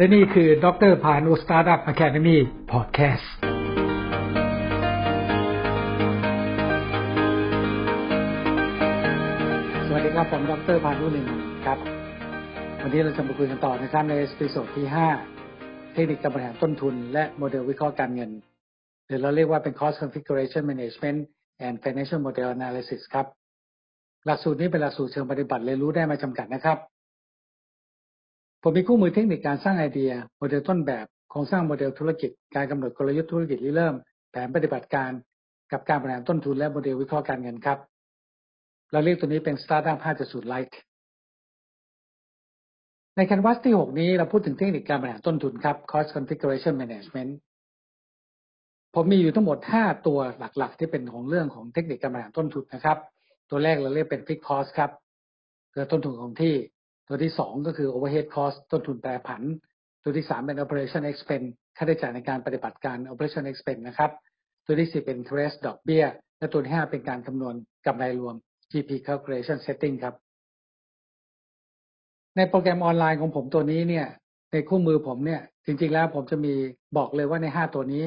และนี่คือดรพานุ Startup Academy Podcast สวัสดีครับ ผมดรพานุหนึ่งครับ วันนี้เราจะมาคุยกันต่อนะครับใน episode ที่ 5 เทคนิคการบริหารต้นทุน และโมเดลวิเคราะห์การเงิน หรือเราเรียกว่าเป็น cost configuration management and financial model analysis ครับ หลักสูตรนี้เป็นหลักสูตรเชิงปฏิบัติเรียนรู้ได้ไม่จำกัดนะครับ ผมมีคู่มือเทคนิคการสร้างไอเดีย โมเดลต้นแบบโครงสร้างโมเดลธุรกิจ การกำหนดกลยุทธ์ธุรกิจริเริ่ม แผนปฏิบัติการ กับการบริหารต้นทุนและโมเดลวิเคราะห์การเงินครับ เราเรียกตัวนี้เป็น Startup 5.0 Lite ในแคนวาสที่ 6 นี้เราพูดถึงเทคนิคการบริหารต้นทุนครับ Cost Configuration Management ผมมีอยู่ทั้งหมด 5 ตัวหลักๆ ที่เป็นของเรื่องของเทคนิคการบริหารต้นทุนนะครับ ตัวแรกเราเรียกเป็น Fixed Cost ครับคือต้นทุนของที่ ตัวที่2ก็คือ overhead cost ต้นทุนแปรผัน ตัวที่3เป็น operation expense ค่าใช้จ่ายในการปฏิบัติการ operation expense นะครับ ตัวที่4เป็น interest ดอกเบี้ย และตัวที่5เป็นการคำนวณกำไรรวม GP calculation setting ครับ ในโปรแกรมออนไลน์ของผมตัวนี้เนี่ย ในคู่มือผมเนี่ย จริงๆแล้วผมจะมีบอกเลยว่าใน5ตัวนี้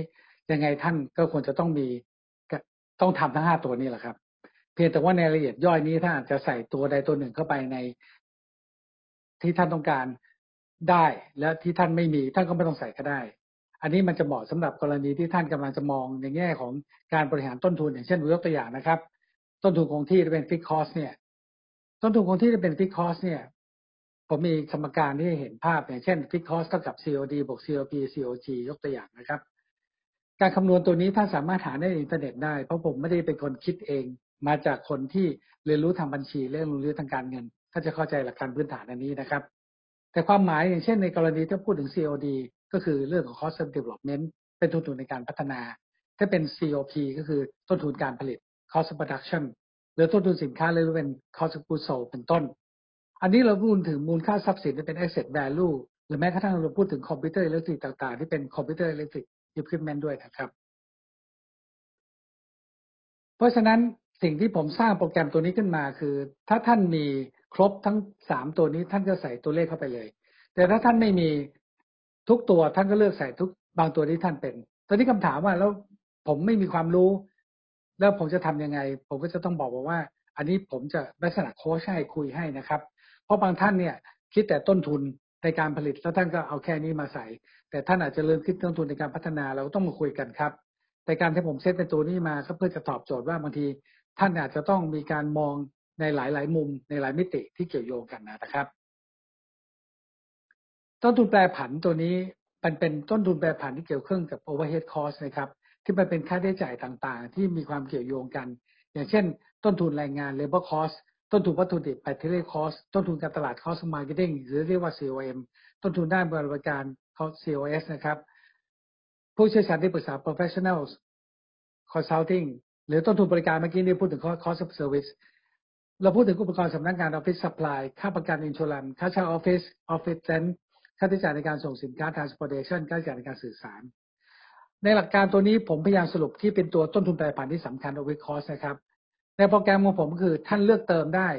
ยังไงท่านก็ควรจะต้องมีต้องทำทั้ง5ตัวนี้แหละครับ เพียงแต่ว่าในรายละเอียดย่อยนี้ถ้าอาจจะใส่ตัวใดตัวหนึ่งเข้าไปใน ที่ท่านต้องการได้ และที่ท่านไม่มีท่านก็ไม่ต้องใส่ก็ได้ อันนี้มันจะเหมาะสำหรับกรณีที่ท่านกำลังจะมองในแง่ของการบริหารต้นทุนอย่างเช่นยกตัวอย่างนะครับ ต้นทุนคงที่จะเป็น fixed cost เนี่ย ต้นทุนคงที่จะเป็น fixed cost เนี่ยผมมีสมการที่เห็นภาพอย่างเช่น fixed cost เท่ากับ COD บวก COP COG ยกตัวอย่างนะครับ การคำนวณตัวนี้ท่านสามารถหาในอินเทอร์เน็ตได้ เพราะผมไม่ได้เป็นคนคิดเอง มาจากคนที่เรียนรู้ทางบัญชีเรื่องรู้ทางการเงิน ถ้าจะเข้าใจหลักการพื้นฐานอันนี้นะครับ แต่ความหมายอย่างเช่นในกรณีที่พูดถึง COD ก็คือเรื่องของ cost of development เป็นต้นทุนในการพัฒนา ถ้าเป็น COP ก็คือต้นทุนการผลิต cost of production หรือต้นทุนสินค้าเลยเป็น cost of goods sold เป็นต้น อันนี้เราพูดถึงมูลค่าทรัพย์สินที่เป็น asset value หรือแม้กระทั่งเราพูดถึงคอมพิวเตอร์ electric ต่างๆ ที่เป็นคอมพิวเตอร์อิเล็กทริก equipment ด้วยนะครับ เพราะฉะนั้นสิ่งที่ผมสร้างโปรแกรมตัวนี้ขึ้นมาคือ ถ้าท่านมี ครบทั้งสามตัวนี้ท่านก็ใส่ตัวเลขเข้าไปเลย แต่ถ้าท่านไม่มีทุกตัวท่านก็เลือกใส่ทุกบางตัวที่ท่านเป็น ตอนนี้คำถามว่าแล้วผมไม่มีความรู้ แล้วผมจะทำยังไง ผมก็จะต้องบอกว่า อันนี้ผมจะลักษณะโค้ชให้คุยให้นะครับ เพราะบางท่านเนี่ยคิดแต่ต้นทุนในการผลิตแล้วท่านก็เอาแค่นี้มาใส่ แต่ท่านอาจจะเริ่มคิดต้นทุนในการพัฒนาเราต้องมาคุยกันครับ แต่การที่ผมเซตเป็นตัวนี้มาก็เพื่อจะตอบโจทย์ว่าบางที ท่านอาจจะต้องมีการมอง ในหลาย ๆ มุมในหลายมิติที่เกี่ยวโยงกันนะครับ ต้นทุนแปรผันตัวนี้มันเป็นต้นทุนแปรผันที่เกี่ยวข้องกับ overhead cost นะครับ ที่มันเป็นค่าใช้จ่ายต่างๆ ที่มีความเกี่ยวโยงกัน อย่างเช่น ต้นทุนแรงงาน labor cost ต้นทุนวัตถุดิบ material cost ต้นทุนการตลาด cost marketing หรือเรียกว่า COM ต้นทุนด้านบริการ cost COS นะครับ ผู้เชี่ยวชาญที่ปรึกษา professionals consulting หรือต้นทุนบริการเมื่อกี้นี่พูดถึง cost of service เราพูดถึงอุปกรณ์สำนักงาน office supply ค่าประกัน insurance ค่าเช่าออฟฟิศ office rent ค่าใช้จ่ายในการส่งสินค้า transportation ค่าใช้จ่ายในการสื่อสาร ในหลักการตัวนี้ผมพยายามสรุปที่เป็นตัวต้นทุนแปรผันที่สำคัญ over cost นะครับ ในโปรแกรมของผมคือท่านเลือกเติมได้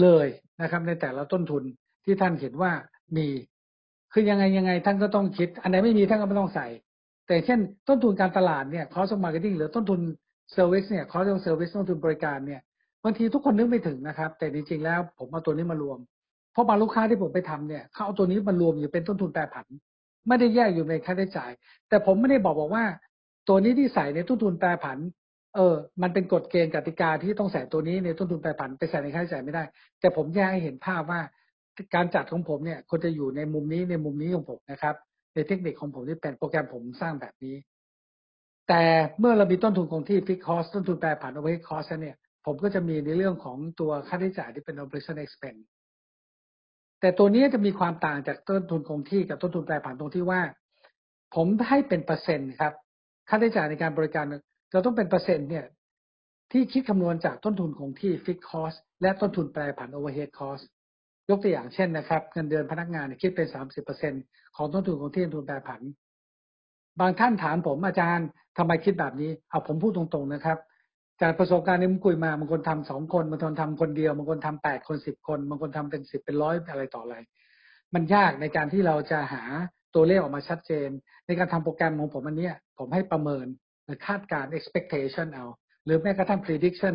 เลยนะครับ ในแต่ละต้นทุนที่ท่านเห็นว่ามีคือยังไงยังไงท่านก็ต้องคิด อันไหนไม่มีท่านก็ไม่ต้องใส่ แต่เช่นต้นทุนการตลาดเนี่ย cost of marketing หรือต้นทุน service เนี่ย cost of service ต้นทุนบริการเนี่ย บางทีทุกคนนึกไม่ถึงนะครับ แต่จริงๆแล้วผมเอาตัวนี้มารวม เพราะบางลูกค้าที่ผมไปทำเนี่ยเขาเอาตัวนี้มารวมอยู่เป็นต้นทุนแปรผัน ไม่ได้แยกอยู่ในค่าใช้จ่าย แต่ผมไม่ได้บอกบอกว่า ตัวนี้ที่ใส่ในต้นทุนแปรผัน เออ มันเป็นกฎเกณฑ์กติกาที่ต้องใส่ตัวนี้ในต้นทุนแปรผันไปใส่ในค่าใช้จ่ายไม่ได้ แต่ผมแยกให้เห็นภาพว่าการจัดของผมเนี่ยควรจะอยู่ในมุมนี้ในมุมนี้ของผมนะครับในเทคนิคของผมที่เป็นโปรแกรมผมสร้างแบบนี้ แต่เมื่อเรามีต้นทุนคงที่ fixed cost ต้นทุนแปรผัน overhead cost เนี่ย ผมก็จะมีในเรื่องของตัวค่าใช้จ่ายที่เป็น operation expense แต่ตัวนี้จะมีความต่างจากต้นทุนคงที่กับต้นทุนแปรผันตรงที่ว่า ผมให้เป็นเปอร์เซ็นต์ครับ ค่าใช้จ่ายในการบริการเราต้องเป็นเปอร์เซ็นต์เนี่ยที่คิดคำนวณจากต้นทุนคงที่ fixed cost และต้นทุนแปรผัน overhead cost ยกตัวอย่างเช่นนะครับเงินเดือนพนักงานคิดเป็น30%ของต้นทุนคงที่ต้นทุนแปรผัน บางท่านถามผมอาจารย์ทำไมคิดแบบนี้ เอาผมพูดตรงๆนะครับ จากประสบการณ์ที่ผมคุยมาบางคนทำสองคนบางคนทำคนเดียวบางคนทำแปดคนสิบคนบางคนทำเป็นสิบเป็นร้อยอะไรต่ออะไร มันยากในการที่เราจะหาตัวเลขออกมาชัดเจน ในการทำโปรแกรมของผมอันนี้ผมให้ประเมินหรือคาดการ expectation เอา หรือแม้กระทั่ง prediction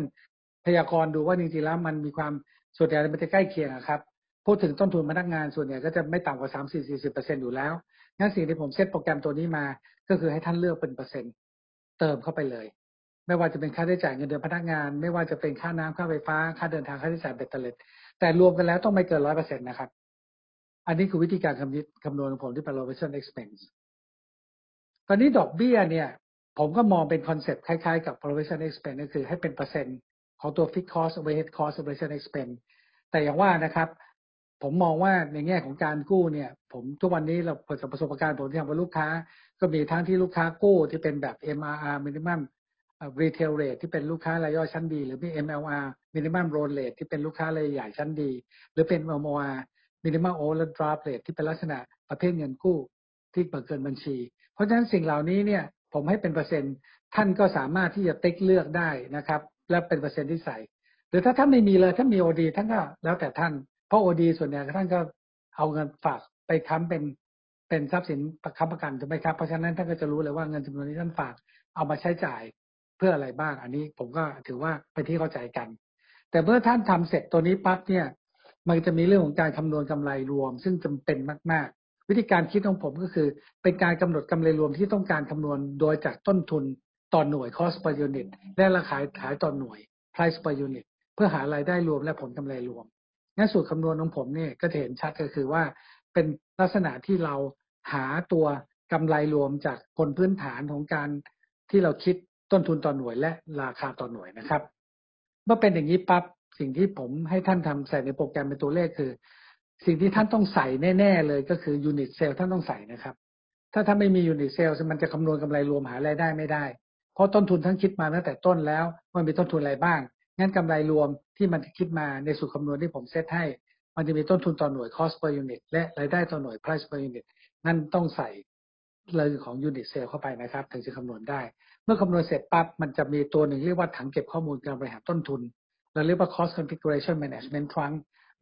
พยากรณ์ดูว่าจริงๆแล้วมันมีความส่วนใหญ่มันจะใกล้เคียงครับพูดถึงต้นทุนพนักงานส่วนใหญ่ก็จะไม่ต่ำกว่า3-40%อยู่แล้วงั้นสิ่งที่ผมเซตโปรแกรมตัวนี้มา ก็คือให้ท่านเลือกเป็นเปอร์เซ็นต์เติมเข้าไปเลย ไม่ว่าจะเป็นค่าใช้จ่ายเงินเดือนพนักงาน ไม่ว่าจะเป็นค่าน้ำค่าไฟฟ้า ค่าเดินทางค่าใช้จ่ายเบ็ดเตล็ดแต่รวมกันแล้วต้องไม่เกินร้อยเปอร์เซ็นต์นะครับ อันนี้คือวิธีการคำนิคำนวณของผมที่เป็น provision expense ตอนนี้ดอกเบี้ยเนี่ย ผมก็มองเป็นคอนเซ็ปต์คล้ายๆกับ provision expense ก็คือให้เป็นเปอร์เซ็นต์ของตัว fixed cost overhead cost operation expense แต่อย่างว่านะครับ ผมมองว่าในแง่ของการกู้เนี่ย ผมทุกวันนี้เราประสบประสบการณ์ผมที่ทำกับลูกค้า ก็มีทั้งที่ลูกค้ากู้ที่เป็นแบบ MRR minimum retail rate ที่เป็นลูกค้ารายย่อยชั้นดี หรือมี MLR minimum loan rate ที่เป็นลูกค้ารายใหญ่ชั้นดี หรือเป็น MOR minimum overdraft rate ที่เป็นลักษณะประเภทเงินกู้ที่เปิดเกินบัญชี เพราะฉะนั้นสิ่งเหล่านี้เนี่ยผมให้เป็นเปอร์เซ็นต์ท่านก็สามารถที่จะติ๊กเลือกได้นะครับ และเป็นเปอร์เซ็นต์ที่ใส่ หรือถ้าท่านไม่มีเลยถ้ามีโอดีท่านก็แล้วแต่ท่าน เพราะโอดีส่วนใหญ่ท่านก็เอาเงินฝากไปค้ำเป็นเป็นทรัพย์สินประค้ำประกันถูกไหมครับเพราะฉะนั้นท่านก็จะรู้เลยว่าเงินจำนวนนี้ท่านฝากเอามาใช้จ่าย เพื่ออะไรบ้าง อันนี้ผมก็ถือว่าเป็นที่เข้าใจกัน แต่เมื่อท่านทำเสร็จตัวนี้ปั๊บเนี่ย มันจะมีเรื่องของการคำนวณกำไรรวม ซึ่งจำเป็นมาก ๆ วิธีการคิดของผมก็คือ เป็นการกำหนดกำไรรวมที่ต้องการคำนวณโดยจากต้นทุนต่อหน่วย cost per unit และราคาขายต่อหน่วย price per unit เพื่อหารายได้รวมและผลกำไรรวมงั้นสูตรคำนวณของผมเนี่ยก็จะเห็นชัดก็คือว่าเป็นลักษณะที่เราหาตัวกำไรรวมจากบนพื้นฐานของการที่เราคิด ต้นทุนต่อหน่วยและราคาต่อหน่วยนะครับ เมื่อเป็นอย่างนี้ปั๊บสิ่งที่ผมให้ท่านทำใส่ในโปรแกรมเป็นตัวเลขคือ สิ่งที่ท่านต้องใส่แน่ ๆ เลยก็คือยูนิตเซลท่านต้องใส่นะครับ ถ้าท่านไม่มียูนิตเซลมันจะคำนวณกำไรรวมหารายได้ไม่ได้ เพราะต้นทุนท่านคิดมาตั้งแต่ต้นแล้วมันมีต้นทุนอะไรบ้าง งั้นกำไรรวมที่มันคิดมาในสูตรคำนวณที่ผมเซตให้ มันจะมีต้นทุนต่อหน่วย cost per unit และรายได้ต่อหน่วย price per unit นั่นต้องใส่เลยของ unit sale เข้าไปนะครับ ถึงจะคำนวณได้ เมื่อคำนวณเสร็จปั๊บมันจะมีตัวหนึ่งเรียกว่าถังเก็บข้อมูลการบริหารต้นทุนเราเรียกว่า cost configuration management trunk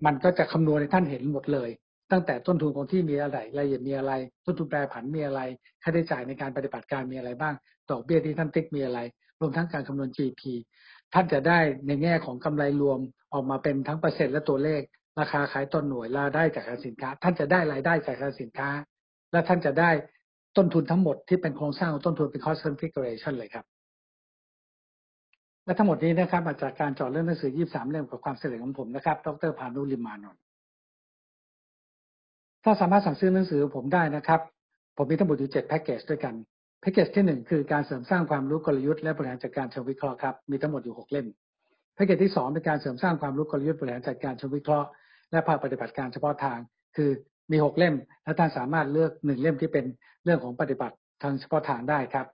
มันก็จะคำนวณให้ท่านเห็นหมดเลย ตั้งแต่ต้นทุนของที่มีอะไรรายละเอียดมีอะไร ต้นทุนแปรผันมีอะไร ค่าใช้จ่ายในการปฏิบัติการมีอะไรบ้าง ดอกเบี้ยที่ท่านติ๊กมีอะไร รวมทั้งการคำนวณ GP ท่านจะได้ในแง่ของกำไรรวมออกมาเป็นทั้งเปอร์เซ็นต์และตัวเลข ราคาขายต้นหน่วยรายได้จากการสินค้า ท่านจะได้รายได้จากการสินค้า และท่านจะได้ ต้นทุนทั้งหมดที่เป็นโครงสร้างของต้นทุนเป็น cost configuration เลยครับ และทั้งหมดนี้นะครับมาจากการจอดเรื่องหนังสือ 23 เล่มกับความเสร็จของผมนะครับ ดรพานุลิมานนท์ถ้าสามารถสั่งซื้อหนังสือผมได้นะครับ ผมมีทั้งหมดอยู่7แพ็กเกจด้วยกันแพ็กเกจที่หนึ่งคือการเสริมสร้างความรู้กลยุทธ์และบริหารจัดการเชิงวิเคราะห์ครับมีทั้งหมดอยู่ 6 เล่มแพ็กเกจที่ 2 เป็นการเสริมสร้างความรู้กลยุทธ์บริหารจัดการเชิงวิเคราะห์และภาคปฏิบัติการเฉพาะทาง คือ มี6เล่ม และท่านสามารถเลือก1เล่มที่เป็นเรื่องของปฏิบัติทางเฉพาะทางได้ครับ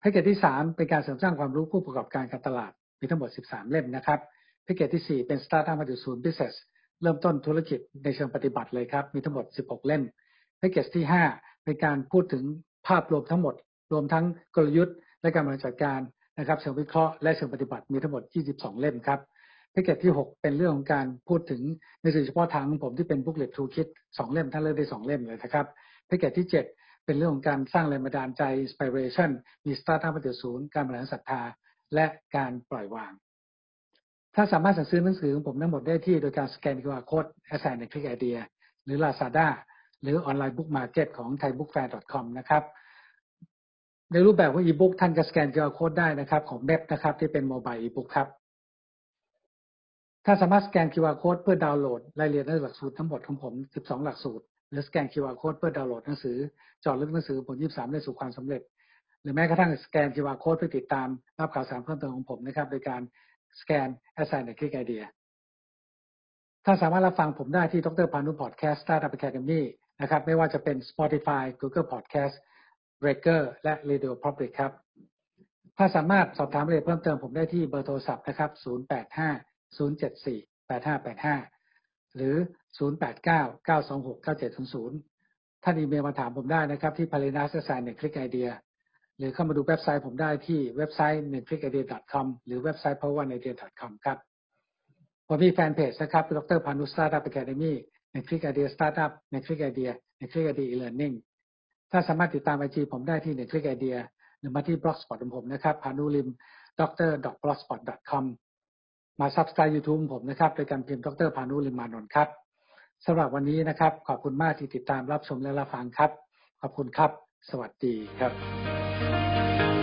แพ็กเกจที่3เป็นการเสริมสร้างความรู้ผู้ประกอบการการตลาด มีทั้งหมด13เล่มนะครับแพ็กเกจที่4เป็น Startup มาจากศูนย์ Business เริ่มต้นธุรกิจในเชิงปฏิบัติเลยครับ มีทั้งหมด 16 เล่มแพ็กเกจที่ 5 เป็นการพูดถึงภาพรวมทั้งหมด รวมทั้งกลยุทธ์และการบริหารจัดการนะครับ เชิงวิเคราะห์และเชิงปฏิบัติมีทั้งหมด 22 เล่มครับ แพ็กเกจที่ 6 เป็นเรื่องของการพูดถึงในสื่อเฉพาะทางของผมที่เป็น booklet ทูคิด2เล่มท่านเลือกได้2เล่มเลยนะครับแพ็กเกจที่ 7 เป็นเรื่องของการสร้างแรงบันดาลใจ inspiration มีสตาร์ทอัพมาเดือศูนย์การบริหารศรัทธา และการปล่อยวาง ถ้าสามารถสั่งซื้อหนังสือของผมทั้งหมดได้ที่โดยการสแกน QR code at sign ในคลิกไอเดียหรือ Lazada หรือ online book market ของ thaibookfair.com นะครับในรูปแบบของอีบุ๊กท่านก็สแกน QR Code ได้นะครับของเว็บนะครับที่เป็น mobile e-book ครับ ถ้าสามารถสแกน QR Code เพื่อดาวน์โหลดรายละเอียดในหลักสูตรทั้งหมดของผม 12 หลักสูตร หรือสแกน QR Code เพื่อดาวน์โหลดหนังสือจอดลึกหนังสือผล23 ได้สู่ความสำเร็จ หรือแม้กระทั่งสแกน QR Code เพื่อติดตามรับข่าวสารเพิ่มเติมของผมนะครับ โดยการสแกน Assign ในคลิกไอเดียถ้าสามารถรับฟังผมได้ที่ดรพานุพอดแคสต์ Startup Academy นะครับ ไม่ว่าจะเป็น Spotify Google Podcast b r e a k e r และ Radio Public ครับ ถ้าสามารถสอบถามรายละเอียดเพิ่มเติมผมได้ที่เบอร์โทรศัพท์นะครับ 085 074 8585 หรือ 089 926 9700 ท่านอีเมลมาถามผมได้นะครับที่ p a l i n a s s i g n 1 Click Idea หรือเข้ามาดูเว็บไซต์ผมได้ที่เว็บไซต์ 1 click idea com หรือเว็บไซต์ poweridea. com ครับผมมีแฟนเพจนะครับดรพานุสตาร์ดับแคเดมี่ Netflix Idea Startup Netflix Idea Netflix Idea e-learning ถ้าสามารถติดตามไอจีผมได้ที่ Netflix Idea หรือมาที่ blogspot ของผมนะครับพานุริม dr blogspot com มาซับสไครต์ยูทูบผมนะครับโดยการพิมพ์ดรพานุริมมานนท์ครับสำหรับวันนี้นะครับ ขอบคุณมากที่ติดตามรับชมและรับฟังครับ ขอบคุณครับ สวัสดีครับ